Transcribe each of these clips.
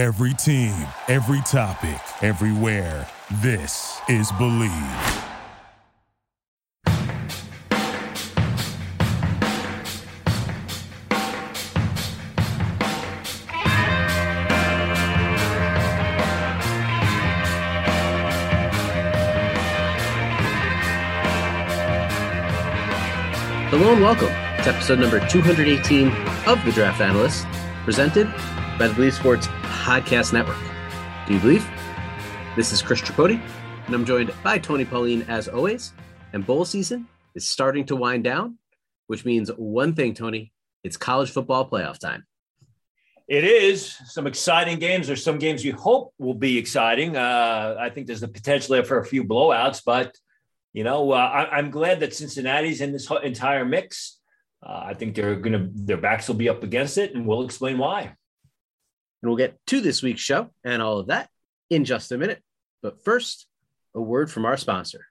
Every team, every topic, everywhere. This is Bleav. Hello and welcome to episode number 218 of The Draft Analyst, presented by the Bleav Sports Podcast Network. Do you believe? This is Chris Tripodi, and I'm joined by Tony Pauline as always. And bowl season is starting to wind down, which means one thing, Tony it's college football playoff time. It is some exciting games. There's some games you hope will be exciting. Uh, I think there's the potential there for a few blowouts, but you know, uh, I, am glad that Cincinnati's in this entire mix. Uh, I think they're going to, their backs will be up against it, and we'll explain why. And we'll get to this week's show and all of that in just a minute. But first, a word from our sponsor.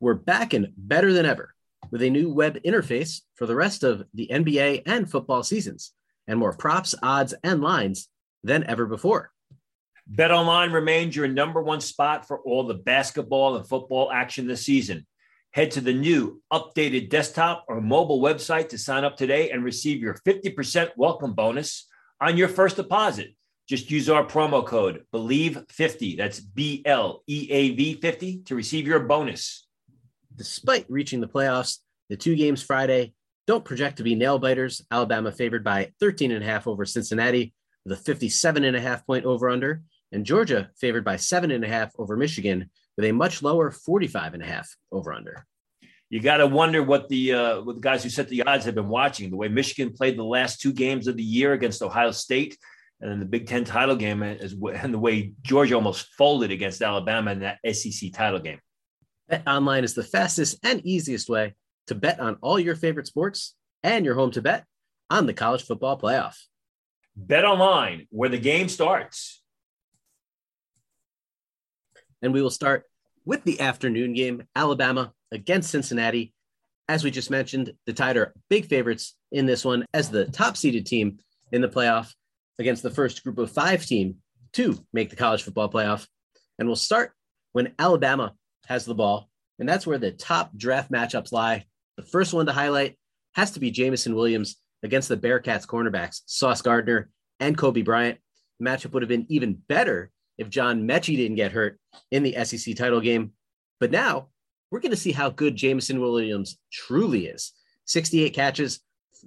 We're back and better than ever with a new web interface for the rest of the NBA and football seasons, and more props, odds, and lines than ever before. BetOnline remains your number one spot for all the basketball and football action this season. Head to the new updated desktop or mobile website to sign up today and receive your 50% welcome bonus on your first deposit. Just use our promo code BLEAV50, that's B L E A V 50 to receive your bonus. Despite reaching the playoffs, the two games Friday don't project to be nail biters. Alabama favored by 13 and a half over Cincinnati with a 57 and a half point over under and Georgia favored by seven and a half over Michigan with a much lower 45 and a half over under. You got to wonder what the uh, what the guys who set the odds have been watching. The way Michigan played the last two games of the year against Ohio State, and then the Big Ten title game, as and the way Georgia almost folded against Alabama in that SEC title game. Bet online is the fastest and easiest way to bet on all your favorite sports and your home to bet on the college football playoff. Bet online, where the game starts. And we will start with the afternoon game Alabama against Cincinnati. As we just mentioned, the Tide are big favorites in this one as the top seeded team in the playoff against the first group of five team to make the college football playoff. And we'll start when Alabama has the ball. And that's where the top draft matchups lie. The first one to highlight has to be Jameson Williams against the Bearcats cornerbacks, Sauce Gardner and Coby Bryant. The matchup would have been even better if John Metchie didn't get hurt in the SEC title game. But now we're going to see how good Jameson Williams truly is. 68 catches,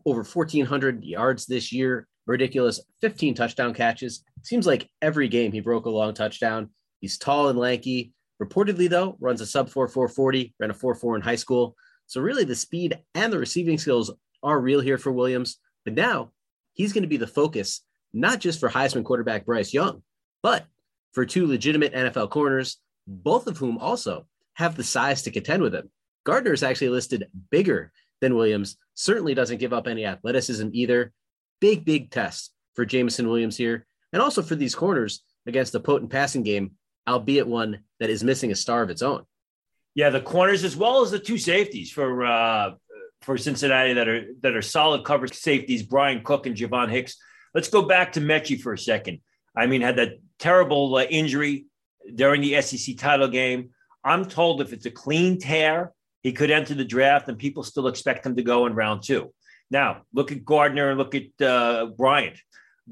over 1,400 yards this year, ridiculous 15 touchdown catches. Seems like every game he broke a long touchdown. He's tall and lanky. Reportedly, though, runs a sub 4 440, ran a 4 4 in high school. So, really, the speed and the receiving skills are real here for Williams. But now he's going to be the focus, not just for Heisman quarterback Bryce Young, but for two legitimate NFL corners, both of whom also have the size to contend with him. Gardner is actually listed bigger than Williams, certainly doesn't give up any athleticism either. Big, big test for Jameson Williams here, and also for these corners against a potent passing game, albeit one that is missing a star of its own. Yeah, the corners as well as the two safeties for uh, for Cincinnati that are that are solid cover safeties, Bryan Cook and Javon Hicks. Let's go back to Metchie for a second. I mean, had that terrible uh, injury during the SEC title game. I'm told if it's a clean tear, he could enter the draft, and people still expect him to go in round two. Now, look at Gardner and look at uh, Bryant.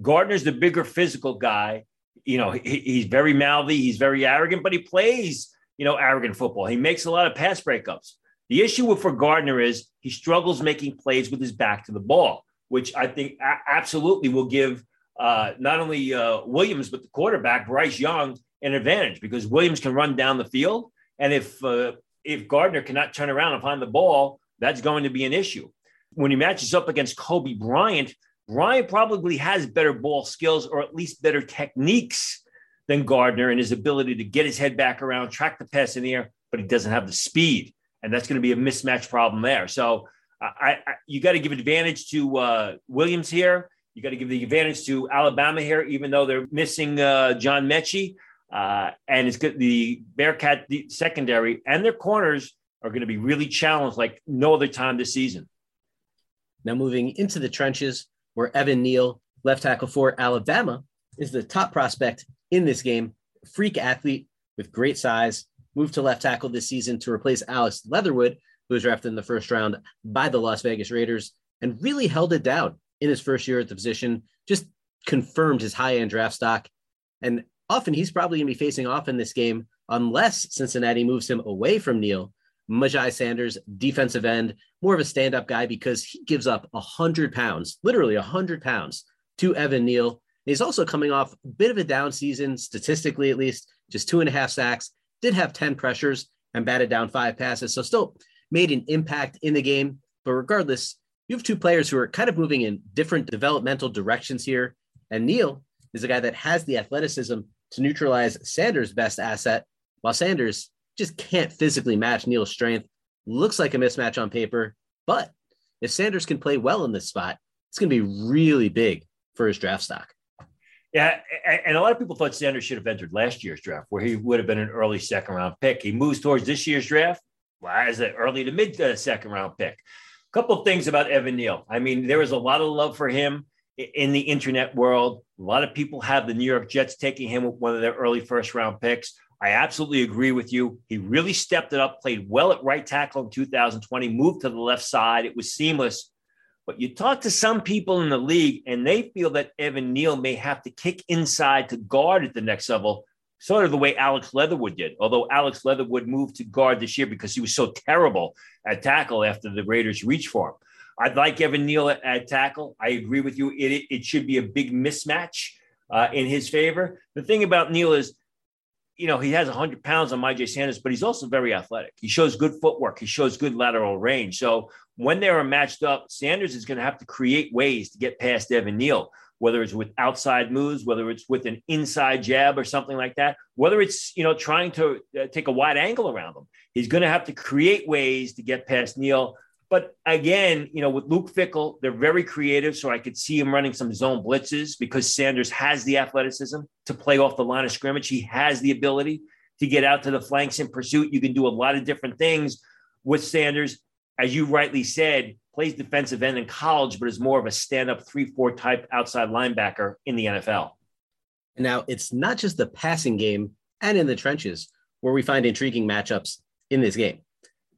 Gardner's the bigger physical guy. You know, he, he's very mouthy, he's very arrogant, but he plays, you know, arrogant football. He makes a lot of pass breakups. The issue for Gardner is he struggles making plays with his back to the ball, which I think absolutely will give uh, not only uh, Williams, but the quarterback, Bryce Young, an advantage because Williams can run down the field. And if, uh, if Gardner cannot turn around and find the ball, that's going to be an issue. When he matches up against Coby Bryant, Bryant probably has better ball skills or at least better techniques than Gardner and his ability to get his head back around, track the pass in the air, but he doesn't have the speed. And that's going to be a mismatch problem there. So I, I you got to give advantage to uh, Williams here. You got to give the advantage to Alabama here, even though they're missing uh, John Metchie. Uh, and it's good. The Bearcat secondary and their corners are going to be really challenged like no other time this season. Now, moving into the trenches, where Evan Neal Left tackle for Alabama is the top prospect in this game, freak athlete with great size, moved to left tackle this season to replace Alex Leatherwood, who was drafted in the first round by the Las Vegas Raiders and really held it down in his first year at the position, just confirmed his high end draft stock. And often he's probably going to be facing off in this game unless Cincinnati moves him away from Neal. Myjai Sanders, defensive end, more of a stand up guy because he gives up 100 pounds, literally 100 pounds to Evan Neal. He's also coming off a bit of a down season, statistically at least, just two and a half sacks, did have 10 pressures and batted down five passes. So still made an impact in the game. But regardless, you have two players who are kind of moving in different developmental directions here. And Neal is a guy that has the athleticism to neutralize Sanders' best asset, while Sanders just can't physically match Neal's strength. Looks like a mismatch on paper, but if Sanders can play well in this spot, it's going to be really big for his draft stock. Yeah, and a lot of people thought Sanders should have entered last year's draft, where he would have been an early second round pick. He moves towards this year's draft, Why is it early to mid uh, second round pick. Couple things about Evan Neal. I mean, there was a lot of love for him in the internet world. A lot of people have the New York Jets taking him with one of their early first round picks. I absolutely agree with you. He really stepped it up, played well at right tackle in 2020, moved to the left side. It was seamless. But you talk to some people in the league, and they feel that Evan Neal may have to kick inside to guard at the next level, sort of the way Alex Leatherwood did. Although Alex Leatherwood moved to guard this year because he was so terrible at tackle after the Raiders reached for him. I'd like Evan Neal at, at tackle. I agree with you. It, it should be a big mismatch uh, in his favor. The thing about Neal is you know, he has 100 pounds on Myjai Sanders, but he's also very athletic. He shows good footwork. He shows good lateral range. So when they are matched up, Sanders is going to have to create ways to get past Evan Neal, whether it's with outside moves, whether it's with an inside jab or something like that, whether it's, you know, trying to uh, take a wide angle around him. He's going to have to create ways to get past Neal. But again, you know, with Luke Fickell, they're very creative. So I could see him running some zone blitzes because Sanders has the athleticism to play off the line of scrimmage. He has the ability to get out to the flanks in pursuit. You can do a lot of different things with Sanders. As you rightly said, plays defensive end in college, but is more of a stand up 3 4 type outside linebacker in the NFL. Now, it's not just the passing game and in the trenches where we find intriguing matchups in this game.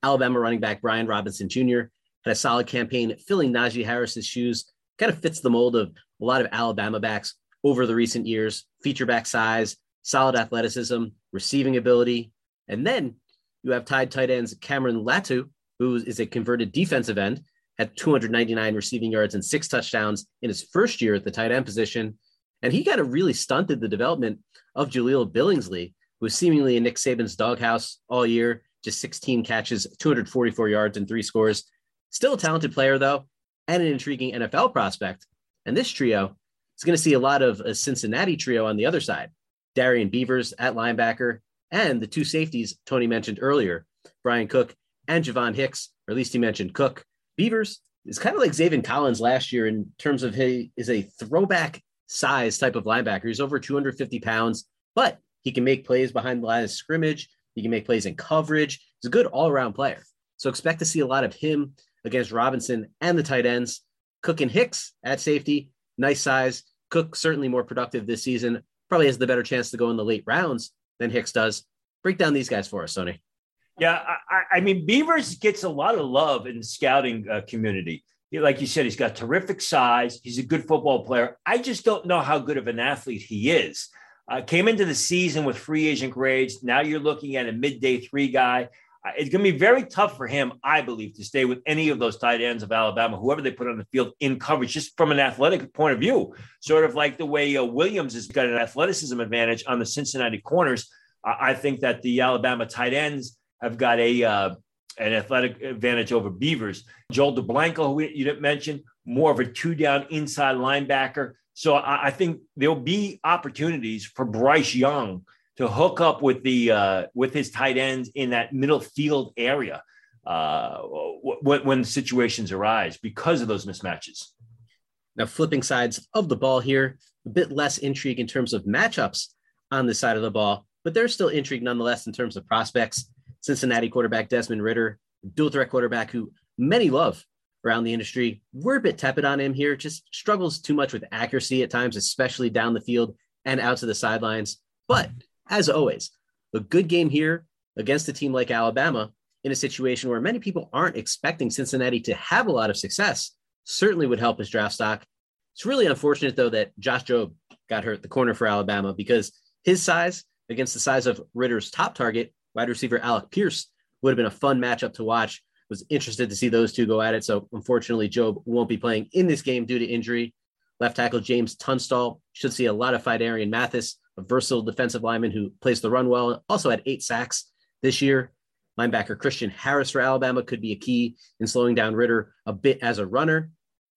Alabama running back Brian Robinson Jr. had a solid campaign filling Najee Harris's shoes. Kind of fits the mold of a lot of Alabama backs over the recent years. Feature back size, solid athleticism, receiving ability. And then you have tied tight ends Cameron Latu, who is a converted defensive end, had 299 receiving yards and six touchdowns in his first year at the tight end position. And he kind of really stunted the development of Jahleel Billingsley, who was seemingly in Nick Saban's doghouse all year just 16 catches, 244 yards, and three scores. Still a talented player, though, and an intriguing NFL prospect. And this trio is going to see a lot of a Cincinnati trio on the other side Darrian Beavers at linebacker, and the two safeties Tony mentioned earlier, Bryan Cook and Javon Hicks, or at least he mentioned Cook. Beavers is kind of like Zaven Collins last year in terms of he is a throwback size type of linebacker. He's over 250 pounds, but he can make plays behind the line of scrimmage. He can make plays in coverage. He's a good all around player. So expect to see a lot of him against Robinson and the tight ends. Cook and Hicks at safety, nice size. Cook certainly more productive this season. Probably has the better chance to go in the late rounds than Hicks does. Break down these guys for us, Tony. Yeah, I, I mean, Beavers gets a lot of love in the scouting uh, community. Like you said, he's got terrific size. He's a good football player. I just don't know how good of an athlete he is. Uh, came into the season with free agent grades. Now you're looking at a midday three guy. Uh, it's going to be very tough for him, I believe, to stay with any of those tight ends of Alabama, whoever they put on the field in coverage, just from an athletic point of view. Sort of like the way uh, Williams has got an athleticism advantage on the Cincinnati corners. I think that the Alabama tight ends have got a uh, an athletic advantage over Beavers. Joel Dublanko, who you didn't mention, more of a two down inside linebacker. So I, I think there'll be opportunities for Bryce Young to hook up with the uh, with his tight ends in that middle field area uh, when, when situations arise because of those mismatches. Now, flipping sides of the ball here, a bit less intrigue in terms of matchups on the side of the ball, but there's still intrigue nonetheless in terms of prospects. Cincinnati quarterback Desmond Ridder, dual threat quarterback who many love around the industry. We're a bit tepid on him here, just struggles too much with accuracy at times, especially down the field and out to the sidelines. But as always, a good game here against a team like Alabama in a situation where many people aren't expecting Cincinnati to have a lot of success certainly would help his draft stock. It's really unfortunate, though, that Josh Jobe got hurt the corner for Alabama because his size against the size of Ridder's top target, wide receiver Alec Pierce, would have been a fun matchup to watch. Was interested to see those two go at it. So unfortunately, Jobe won't be playing in this game due to injury. Left tackle James Tunstall should see a lot of Phidarian Mathis, a versatile defensive lineman who plays the run well, also had eight sacks this year. Linebacker Christian Harris for Alabama could be a key in slowing down Ridder a bit as a runner.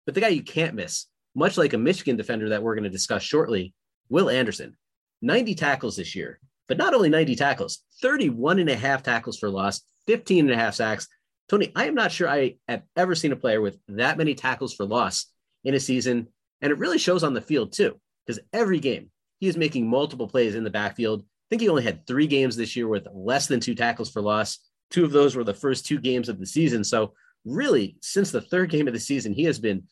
But the guy you can't miss, much like a Michigan defender that we're going to discuss shortly, Will Anderson. 90 tackles this year, but not only 90 tackles, 31 and a half tackles for loss, 15 and a half sacks. Tony, I am not sure I have ever seen a player with that many tackles for loss in a season. And it really shows on the field too, because every game he is making multiple plays in the backfield. I think he only had three games this year with less than two tackles for loss. Two of those were the first two games of the season. So, really, since the third game of the season, he has been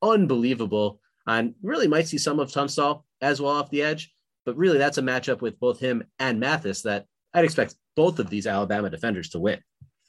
unbelievable. And really might see some of Tunstall as well off the edge. But really, that's a matchup with both him and Mathis that I'd expect both of these Alabama defenders to win.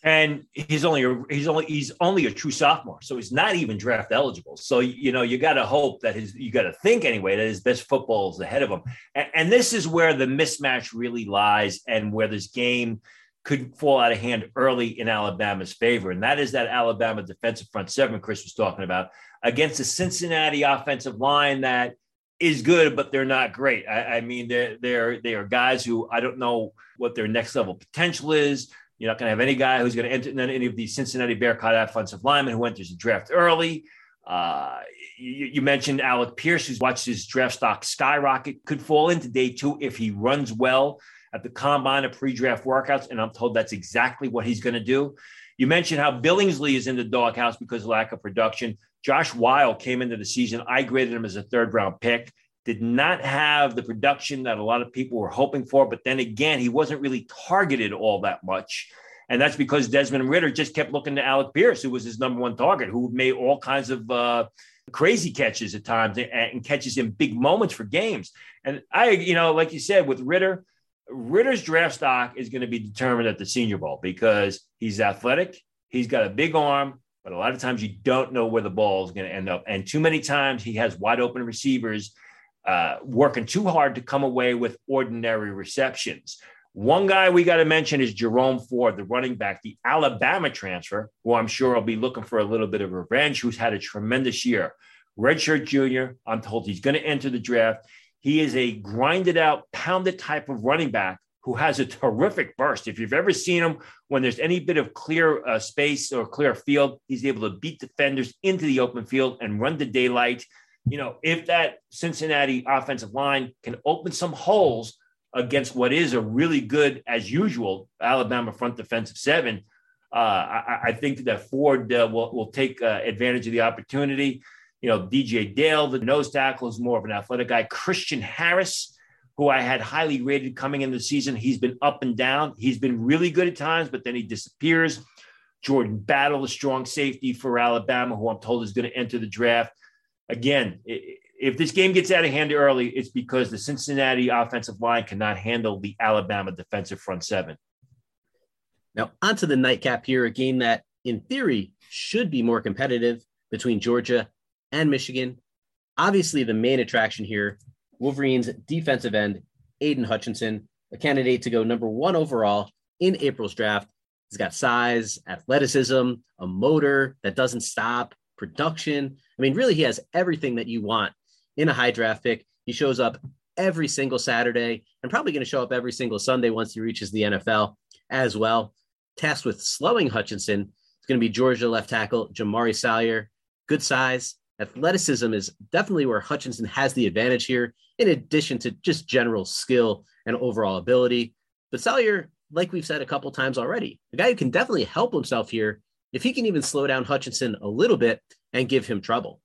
And he's only a, he's only he's only a true sophomore, so he's not even draft eligible. So you know you got to hope that his you got to think anyway that his best football is ahead of him. And, and this is where the mismatch really lies, and where this game could fall out of hand early in Alabama's favor. And that is that Alabama defensive front seven Chris was talking about against the Cincinnati offensive line that is good, but they're not great. I, I, mean, they're, they're, they are guys who I don't know what their next level potential is. You're not going to have any guy who's going to enter any of these Cincinnati Bearcat offensive linemen who enters the draft early. Uh, you, you, mentioned Alec Pierce, who's watched his draft stock skyrocket, could fall into day two if he runs well at the combine of pre-draft workouts, and I'm told that's exactly what he's going to do. You mentioned how Billingsley is in the doghouse because of lack of production. Josh Whyle came into the season. I graded him as a third round pick. Did not have the production that a lot of people were hoping for, but then again, he wasn't really targeted all that much. And that's because Desmond Ridder just kept looking to Alec Pierce, who was his number one target, who made all kinds of uh, crazy catches at times and catches in big moments for games. And I, you know, like you said, with Ridder, Ridder's draft stock is going to be determined at the Senior Bowl because he's athletic, he's got a big arm, but a lot of times you don't know where the ball is going to end up. And too many times he has wide open receivers uh, working too hard to come away with ordinary receptions. One guy we got to mention is Jerome Ford, the running back, the Alabama transfer, who I'm sure will be looking for a little bit of revenge, who's had a tremendous year. Redshirt junior, I'm told he's going to enter the draft. He is a grinded out, pounded type of running back who has a terrific burst. If you've ever seen him when there's any bit of clear uh, space or clear field, he's able to beat defenders into the open field and run the daylight. You know, if that Cincinnati offensive line can open some holes against what is a really good, as usual, Alabama front defensive seven, uh, I, I, think that Ford uh, will, will take uh, advantage of the opportunity. You know, DJ Dale, the nose tackle, is more of an athletic guy. Christian Harris, who I had highly rated coming into the season, he's been up and down. He's been really good at times, but then he disappears. Jordan Battle, a strong safety for Alabama, who I'm told is going to enter the draft. Again, if this game gets out of hand early, it's because the Cincinnati offensive line cannot handle the Alabama defensive front seven. Now, onto the nightcap here, a game that in theory should be more competitive between Georgia and Michigan. Obviously, the main attraction here Wolverines defensive end, Aidan Hutchinson, a candidate to go number one overall in April's draft. He's got size, athleticism, a motor that doesn't stop, production. I mean, really, he has everything that you want in a high draft pick. He shows up every single Saturday and probably going to show up every single Sunday once he reaches the NFL as well. Tasked with slowing Hutchinson, it's going to be Georgia left tackle Jamaree Salyer. Good size, athleticism is definitely where Hutchinson has the advantage here, in addition to just general skill and overall ability. But Salyer, like we've said a couple times already, a guy who can definitely help himself here if he can even slow down Hutchinson a little bit and give him trouble.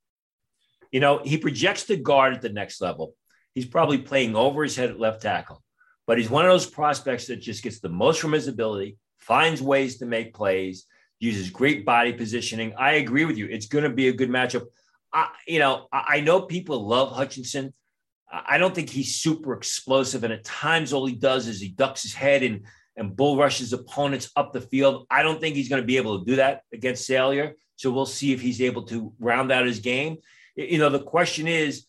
You know, he projects the guard at the next level. He's probably playing over his head at left tackle, but he's one of those prospects that just gets the most from his ability, finds ways to make plays, uses great body positioning. I agree with you. It's going to be a good matchup. I, you know, I know people love Hutchinson. I don't think he's super explosive, and at times all he does is he ducks his head and and bull rushes opponents up the field. I don't think he's going to be able to do that against Salyer. So we'll see if he's able to round out his game. You know, the question is,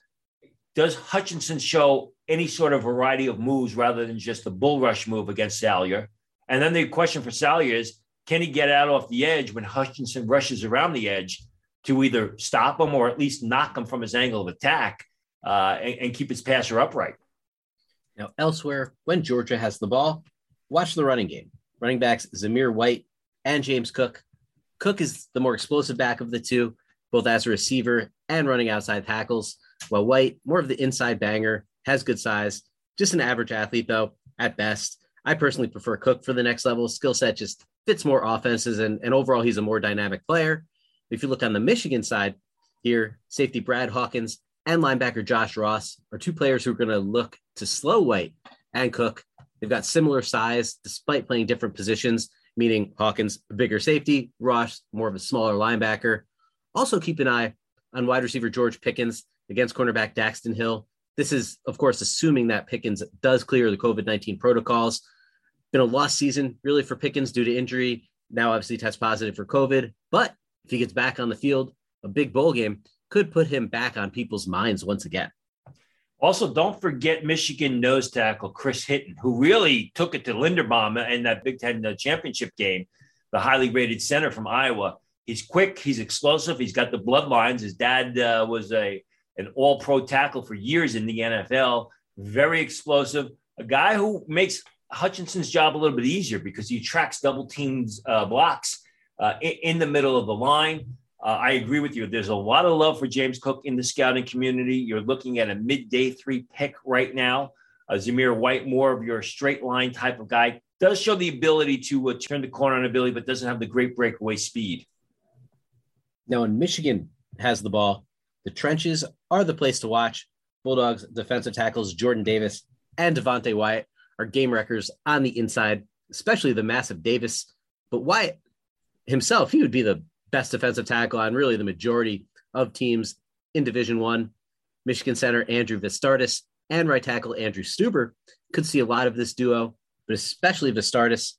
does Hutchinson show any sort of variety of moves rather than just the bull rush move against Salyer? And then the question for Salyer is, can he get out off the edge when Hutchinson rushes around the edge to either stop him or at least knock him from his angle of attack uh, and, and keep his passer upright? Now, elsewhere, when Georgia has the ball, watch the running game. Running backs Zamir White and James Cook. Cook is the more explosive back of the two, both as a receiver and running outside tackles, while White, more of the inside banger, has good size, just an average athlete, though, at best. I personally prefer Cook for the next level. Skill set just fits more offenses, and, and overall, he's a more dynamic player. If you look on the Michigan side here, safety Brad Hawkins and linebacker Josh Ross are two players who are going to look to slow White and Cook They've got similar size despite playing different positions, meaning Hawkins, a bigger safety, Ross, more of a smaller linebacker. Also, keep an eye on wide receiver George Pickens against cornerback Daxton Hill. This is, of course, assuming that Pickens does clear the COVID 19 protocols. Been a lost season, really, for Pickens due to injury. Now, obviously, test positive for COVID. But if he gets back on the field, a big bowl game could put him back on people's minds once again. Also, don't forget Michigan nose tackle Chris Hinton, who really took it to Linderbaum in that Big Ten uh, championship game, the highly rated center from Iowa. He's quick, he's explosive, he's got the bloodlines. His dad uh, was a an all pro tackle for years in the NFL, very explosive, a guy who makes Hutchinson's job a little bit easier because he tracks double teams uh, blocks uh, in, the middle of the line. Uh, I agree with you. There's a lot of love for James Cook in the scouting community. You're looking at a midday three pick right now. Uh, Zamir White, more of your straight line type of guy, does show the ability to uh, turn the corner on ability, but doesn't have the great breakaway speed. Now, when Michigan has the ball, the trenches are the place to watch. Bulldogs defensive tackles Jordan Davis and Devonte Wyatt are game wreckers on the inside, especially the massive Davis. But Wyatt himself, he would be the best defensive tackle on really the majority of teams in Division One. Michigan center Andrew Vastardis and right tackle Andrew Stueber could see a lot of this duo, but especially Vastardis.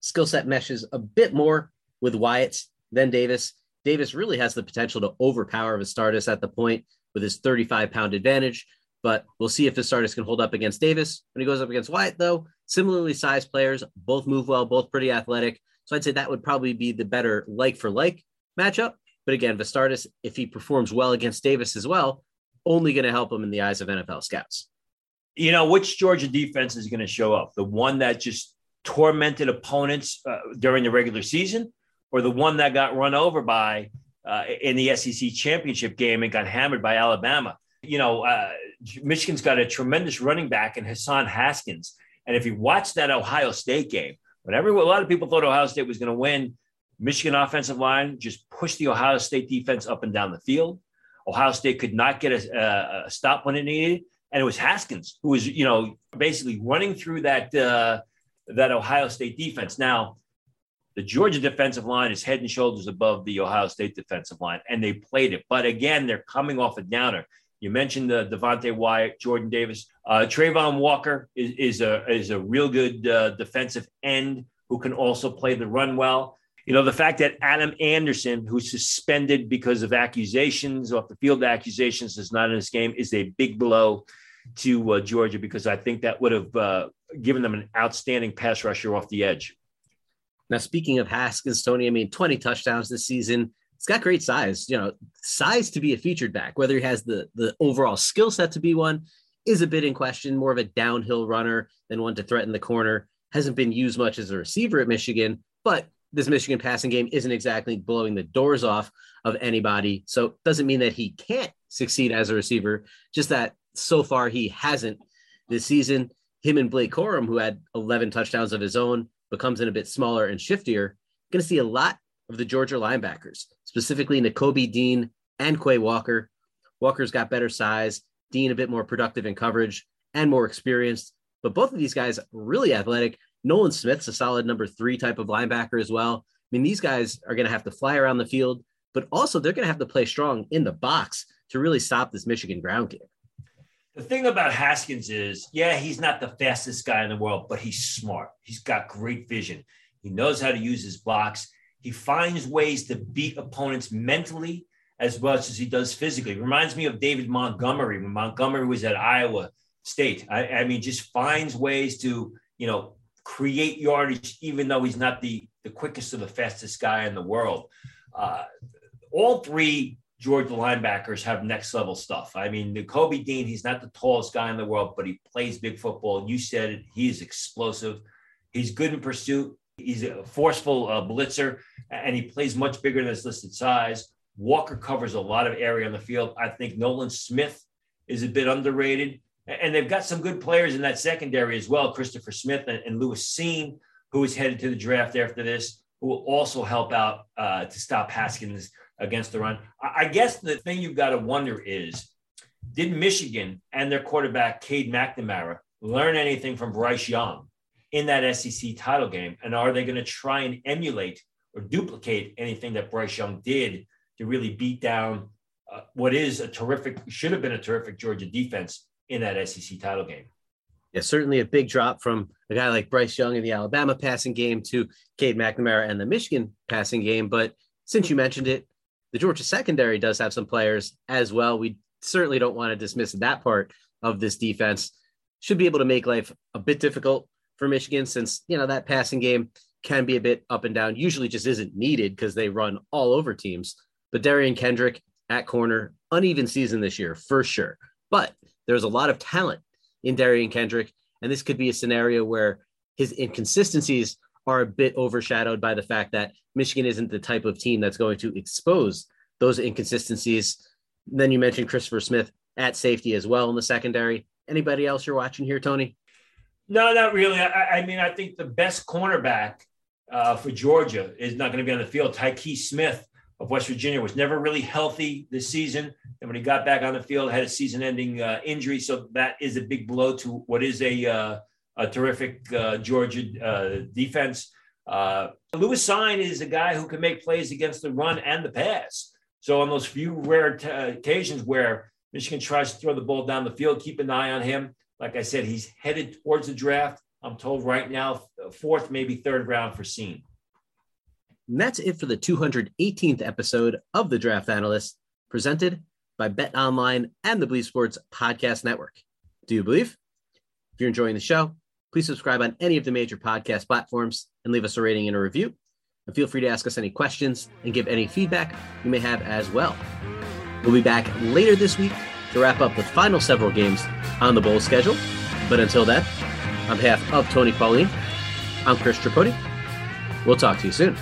Skill set meshes a bit more with Wyatt's than Davis. Davis really has the potential to overpower Vastardis at the point with his 35 pound advantage, but we'll see if Vastardis can hold up against Davis. When he goes up against Wyatt, though, similarly sized players, both move well, both pretty athletic. So I'd say that would probably be the better like for like matchup. But again, Vastardis, if he performs well against Davis as well, only going to help him in the eyes of NFL scouts. You know, which Georgia defense is going to show up? The one that just tormented opponents uh, during the regular season, or the one that got run over by uh, in the SEC championship game and got hammered by Alabama? You know, uh, Michigan's got a tremendous running back in Hassan Haskins. And if you watch that Ohio State game, whenever a lot of people thought Ohio State was going to win, Michigan offensive line just pushed the Ohio State defense up and down the field. Ohio State could not get a, a stop when it needed, and it was Haskins who was, you know, basically running through that uh, that Ohio State defense. Now, the Georgia defensive line is head and shoulders above the Ohio State defensive line, and they played it. But again, they're coming off a downer. You mentioned the Devonte Wyatt, Jordan Davis, uh, Travon Walker is, is a is a real good uh, defensive end who can also play the run well. You know, the fact that Adam Anderson, who's suspended because of accusations, off the field accusations, is not in this game, is a big blow to uh, Georgia because I think that would have uh, given them an outstanding pass rusher off the edge. Now, speaking of Haskins, Tony, I mean, 20 touchdowns this season. It's got great size, you know, size to be a featured back. Whether he has the the overall skill set to be one is a bit in question. More of a downhill runner than one to threaten the corner. Hasn't been used much as a receiver at Michigan, but this Michigan passing game isn't exactly blowing the doors off of anybody. So doesn't mean that he can't succeed as a receiver, just that so far he hasn't this season. Him and Blake Corum, who had 11 touchdowns of his own, becomes in a bit smaller and shiftier. Going to see a lot of the Georgia linebackers, specifically Nakobe Dean and Quay Walker. Walker's got better size, Dean a bit more productive in coverage and more experienced. But both of these guys really athletic, Nolan Smith's a solid number three type of linebacker as well. I mean, these guys are going to have to fly around the field, but also they're going to have to play strong in the box to really stop this Michigan ground game. The thing about Haskins is, yeah, he's not the fastest guy in the world, but he's smart. He's got great vision. He knows how to use his blocks. He finds ways to beat opponents mentally as much as he does physically. Reminds me of David Montgomery when Montgomery was at Iowa State. I, I mean, just finds ways to, you know, create yardage, even though he's not the, the quickest or the fastest guy in the world. Uh, all three Georgia linebackers have next level stuff. I mean, Kobe Dean, he's not the tallest guy in the world, but he plays big football. You said it. He is explosive. He's good in pursuit. He's a forceful uh, blitzer, and he plays much bigger than his listed size. Walker covers a lot of area on the field. I think Nolan Smith is a bit underrated. And they've got some good players in that secondary as well Christopher Smith and, and Lewis Cine, who is headed to the draft after this, who will also help out uh, to stop Haskins against the run. I, I guess the thing you've got to wonder is did Michigan and their quarterback, Cade McNamara, learn anything from Bryce Young in that SEC title game? And are they going to try and emulate or duplicate anything that Bryce Young did to really beat down uh, what is a terrific, should have been a terrific Georgia defense in that SEC title game? Yeah, certainly a big drop from a guy like Bryce Young in the Alabama passing game to Cade McNamara and the Michigan passing game. But since you mentioned it, the Georgia secondary does have some players as well. We certainly don't want to dismiss that part of this defense. Should be able to make life a bit difficult for Michigan since, you know, that passing game can be a bit up and down, usually just isn't needed because they run all over teams. But Derion Kendrick at corner, uneven season this year for sure. But there's a lot of talent in Derion Kendrick. And this could be a scenario where his inconsistencies are a bit overshadowed by the fact that Michigan isn't the type of team that's going to expose those inconsistencies. Then you mentioned Christopher Smith at safety as well in the secondary. Anybody else you're watching here, Tony? No, not really. I, I mean, I think the best cornerback uh, for Georgia is not going to be on the field. Tyke Smith of West Virginia was never really healthy this season. And when he got back on the field, had a season ending uh, injury. So that is a big blow to what is a, uh, a terrific uh, Georgia uh, defense. Uh, Lewis Cine is a guy who can make plays against the run and the pass. So on those few rare t- occasions where Michigan tries to throw the ball down the field, keep an eye on him. Like I said, he's headed towards the draft. I'm told right now, fourth, maybe third round for Cine. And that's it for the 218th episode of The Draft Analyst, presented by Bet Online and the Bleav Sports Podcast Network. Do you believe? If you're enjoying the show, please subscribe on any of the major podcast platforms and leave us a rating and a review. And feel free to ask us any questions and give any feedback you may have as well. We'll be back later this week to wrap up the final several games on the bowl schedule. But until then, on behalf of Tony Pauline, I'm Chris Tripodi. We'll talk to you soon.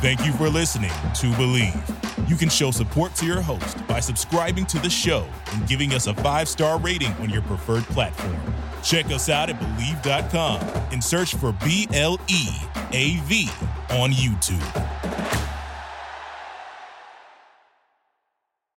Thank you for listening to Bleav. You can show support to your host by subscribing to the show and giving us a five star rating on your preferred platform. Check us out at Bleav.com and search for B L E A V on YouTube.